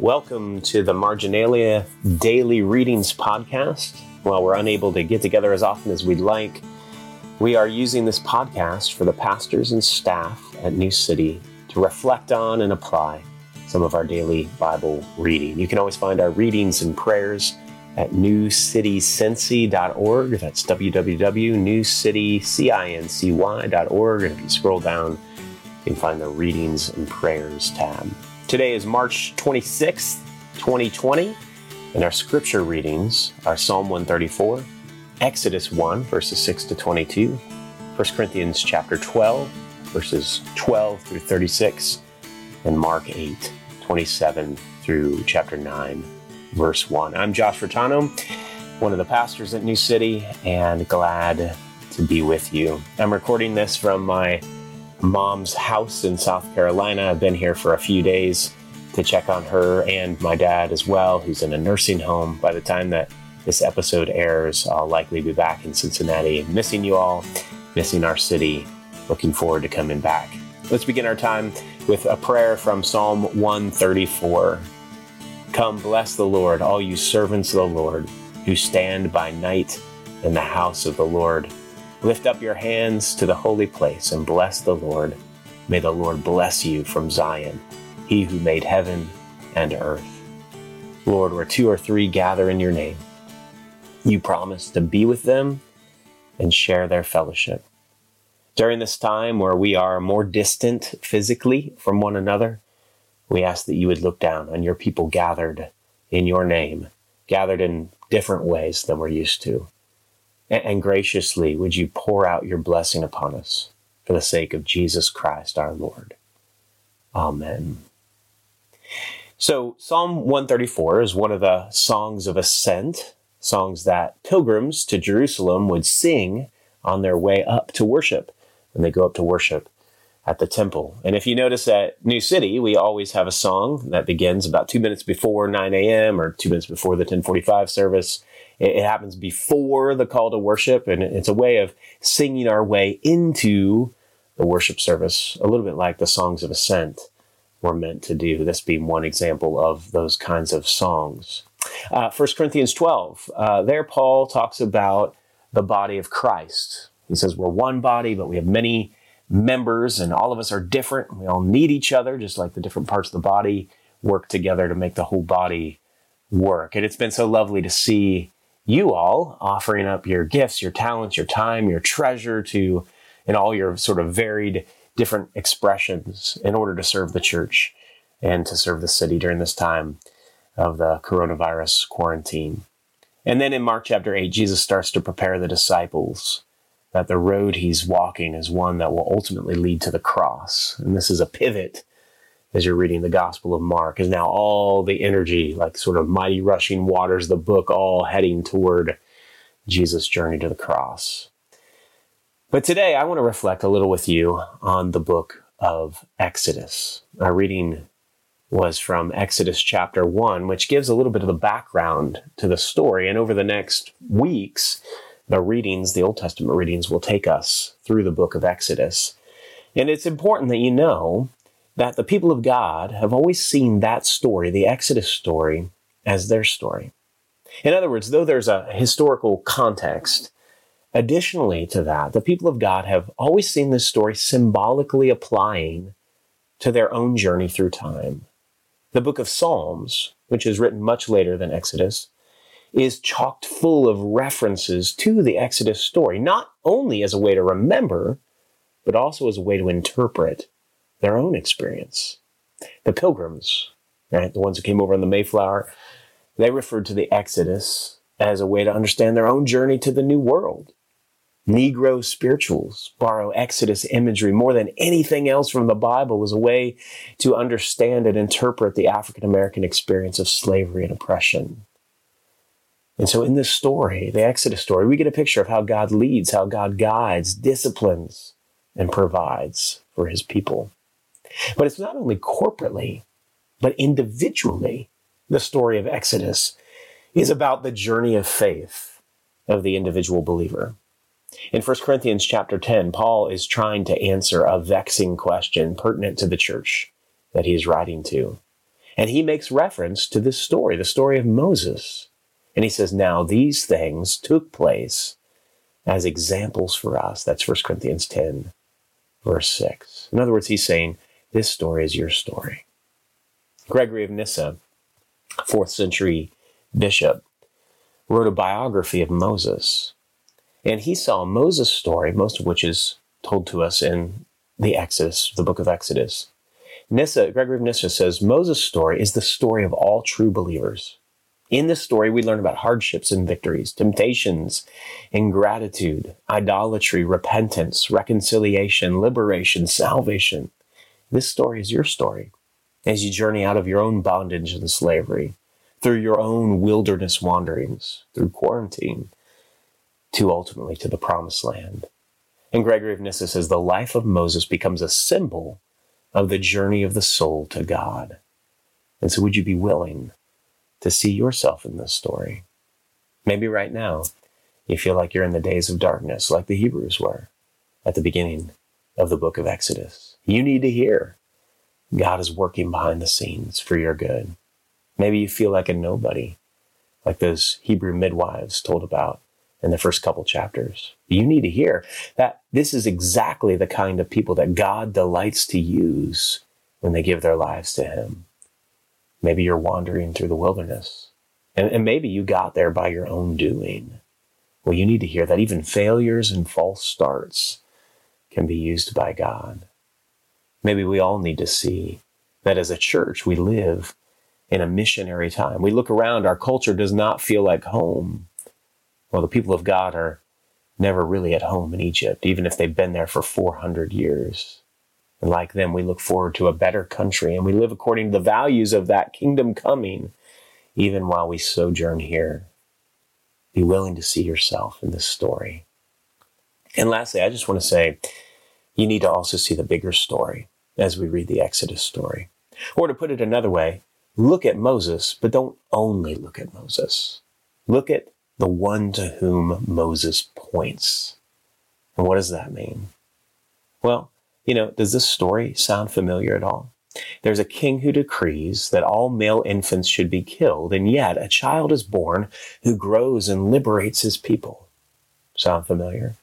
Welcome to the Marginalia Daily Readings Podcast. While we're unable to get together as often as we'd like, we are using this podcast for the pastors and staff at New City to reflect on and apply some of our daily Bible reading. You can always find our readings and prayers at newcitycincy.org. That's www.newcitycincy.org. And if you scroll down, you can find the readings and prayers tab. Today is March 26th, 2020, and our scripture readings are Psalm 134, Exodus 1, verses 6 to 22, 1 Corinthians chapter 12, verses 12 through 36, and Mark 8, 27 through chapter 9, verse 1. I'm Josh Furtado, one of the pastors at New City, and glad to be with you. I'm recording this from my mom's house in South Carolina. I've been here for a few days to check on her and my dad as well, who's in a nursing home. By the time that this episode airs, I'll likely be back in Cincinnati. Missing you all, missing our city. Looking forward to coming back. Let's begin our time with a prayer from Psalm 134. Come, bless the Lord, all you servants of the Lord, who stand by night in the house of the Lord. Lift up your hands to the holy place and bless the Lord. May the Lord bless you from Zion, he who made heaven and earth. Lord, where two or three gather in your name, you promise to be with them and share their fellowship. During this time where we are more distant physically from one another, we ask that you would look down on your people gathered in your name, gathered in different ways than we're used to and graciously would you pour out your blessing upon us for the sake of Jesus Christ our Lord. Amen. So, Psalm 134 is one of the songs of ascent, songs that pilgrims to Jerusalem would sing on their way up to worship when they go up to worship at the temple. And if you notice at New City, we always have a song that begins about two minutes before 9 a.m. or two minutes before the 1045 service. It happens before the call to worship, and it's a way of singing our way into the worship service, a little bit like the songs of ascent were meant to do. This being one example of those kinds of songs. Uh, 1 Corinthians 12, uh, there Paul talks about the body of Christ. He says, We're one body, but we have many members, and all of us are different. We all need each other, just like the different parts of the body work together to make the whole body work. And it's been so lovely to see you all offering up your gifts, your talents, your time, your treasure to, in all your sort of varied different expressions in order to serve the church and to serve the city during this time of the coronavirus quarantine. And then in Mark chapter 8, Jesus starts to prepare the disciples that the road he's walking is one that will ultimately lead to the cross. And this is a pivot as you're reading the Gospel of Mark, is now all the energy, like sort of mighty rushing waters, the book all heading toward Jesus' journey to the cross. But today I want to reflect a little with you on the book of Exodus. Our reading was from Exodus chapter 1, which gives a little bit of the background to the story. And over the next weeks, the readings, the Old Testament readings, will take us through the book of Exodus. And it's important that you know that the people of God have always seen that story, the Exodus story, as their story. In other words, though there's a historical context, additionally to that, the people of God have always seen this story symbolically applying to their own journey through time. The book of Psalms, which is written much later than Exodus, is chocked full of references to the Exodus story, not only as a way to remember, but also as a way to interpret their own experience. The pilgrims, right, the ones who came over on the Mayflower, they referred to the Exodus as a way to understand their own journey to the New World. Negro spirituals borrow Exodus imagery more than anything else from the Bible as a way to understand and interpret the African American experience of slavery and oppression. And so in this story, the Exodus story, we get a picture of how God leads, how God guides, disciplines, and provides for his people. But it's not only corporately, but individually. The story of Exodus is about the journey of faith of the individual believer. In 1 Corinthians chapter 10, Paul is trying to answer a vexing question pertinent to the church that he is writing to. And he makes reference to this story, the story of Moses. And he says, Now these things took place as examples for us. That's 1 Corinthians 10, verse 6. In other words, he's saying, This story is your story. Gregory of Nyssa, fourth century bishop, wrote a biography of Moses. And he saw Moses' story, most of which is told to us in the Exodus, the book of Exodus. Nyssa, Gregory of Nyssa says Moses' story is the story of all true believers. In this story, we learn about hardships and victories, temptations, ingratitude, idolatry, repentance, reconciliation, liberation, salvation. This story is your story as you journey out of your own bondage and slavery, through your own wilderness wanderings, through quarantine, to ultimately to the promised land. And Gregory of Nyssa says the life of Moses becomes a symbol of the journey of the soul to God. And so, would you be willing to see yourself in this story? Maybe right now, you feel like you're in the days of darkness, like the Hebrews were at the beginning of the book of Exodus. You need to hear God is working behind the scenes for your good. Maybe you feel like a nobody, like those Hebrew midwives told about in the first couple chapters. You need to hear that this is exactly the kind of people that God delights to use when they give their lives to Him. Maybe you're wandering through the wilderness, and, and maybe you got there by your own doing. Well, you need to hear that even failures and false starts can be used by God. Maybe we all need to see that as a church, we live in a missionary time. We look around, our culture does not feel like home. Well, the people of God are never really at home in Egypt, even if they've been there for 400 years. And like them, we look forward to a better country and we live according to the values of that kingdom coming, even while we sojourn here. Be willing to see yourself in this story. And lastly, I just want to say you need to also see the bigger story as we read the Exodus story. Or to put it another way, look at Moses, but don't only look at Moses. Look at the one to whom Moses points. And what does that mean? Well, you know, does this story sound familiar at all? There's a king who decrees that all male infants should be killed, and yet a child is born who grows and liberates his people. Sound familiar?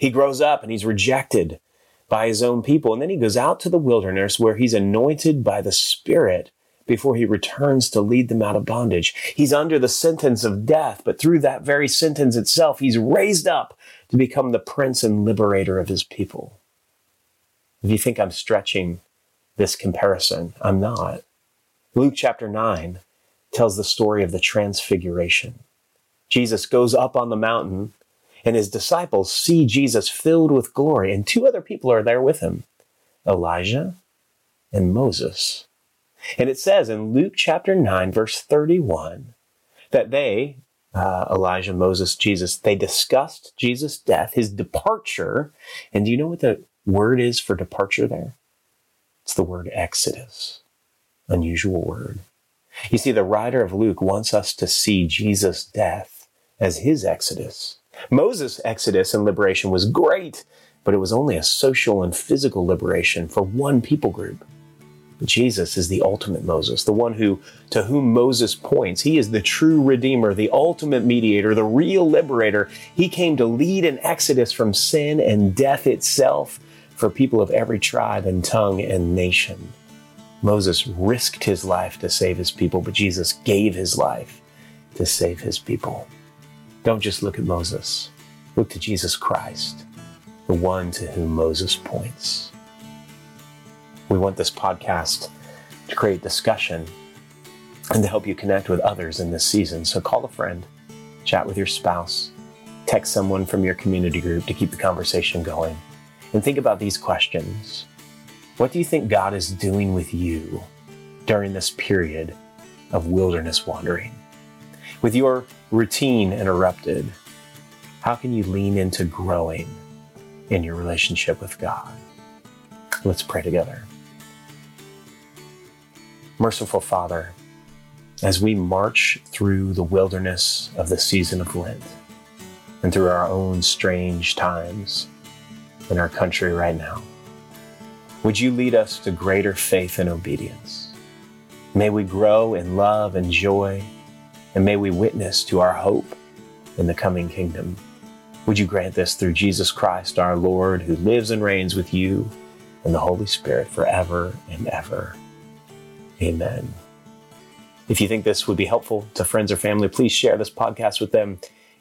He grows up and he's rejected by his own people, and then he goes out to the wilderness where he's anointed by the Spirit before he returns to lead them out of bondage. He's under the sentence of death, but through that very sentence itself, he's raised up to become the prince and liberator of his people. If you think I'm stretching this comparison, I'm not. Luke chapter 9 tells the story of the transfiguration. Jesus goes up on the mountain, and his disciples see Jesus filled with glory, and two other people are there with him Elijah and Moses. And it says in Luke chapter 9, verse 31, that they, uh, Elijah, Moses, Jesus, they discussed Jesus' death, his departure. And do you know what the word is for departure there? It's the word Exodus. Unusual word. You see, the writer of Luke wants us to see Jesus' death as his Exodus. Moses' Exodus and liberation was great, but it was only a social and physical liberation for one people group. Jesus is the ultimate Moses, the one who to whom Moses points. He is the true redeemer, the ultimate mediator, the real liberator. He came to lead an exodus from sin and death itself for people of every tribe and tongue and nation. Moses risked his life to save his people, but Jesus gave his life to save his people. Don't just look at Moses. Look to Jesus Christ, the one to whom Moses points. We want this podcast to create discussion and to help you connect with others in this season. So call a friend, chat with your spouse, text someone from your community group to keep the conversation going. And think about these questions. What do you think God is doing with you during this period of wilderness wandering? With your routine interrupted, how can you lean into growing in your relationship with God? Let's pray together. Merciful Father, as we march through the wilderness of the season of Lent and through our own strange times in our country right now, would you lead us to greater faith and obedience? May we grow in love and joy, and may we witness to our hope in the coming kingdom. Would you grant this through Jesus Christ, our Lord, who lives and reigns with you and the Holy Spirit forever and ever? Amen. If you think this would be helpful to friends or family, please share this podcast with them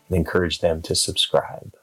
and encourage them to subscribe.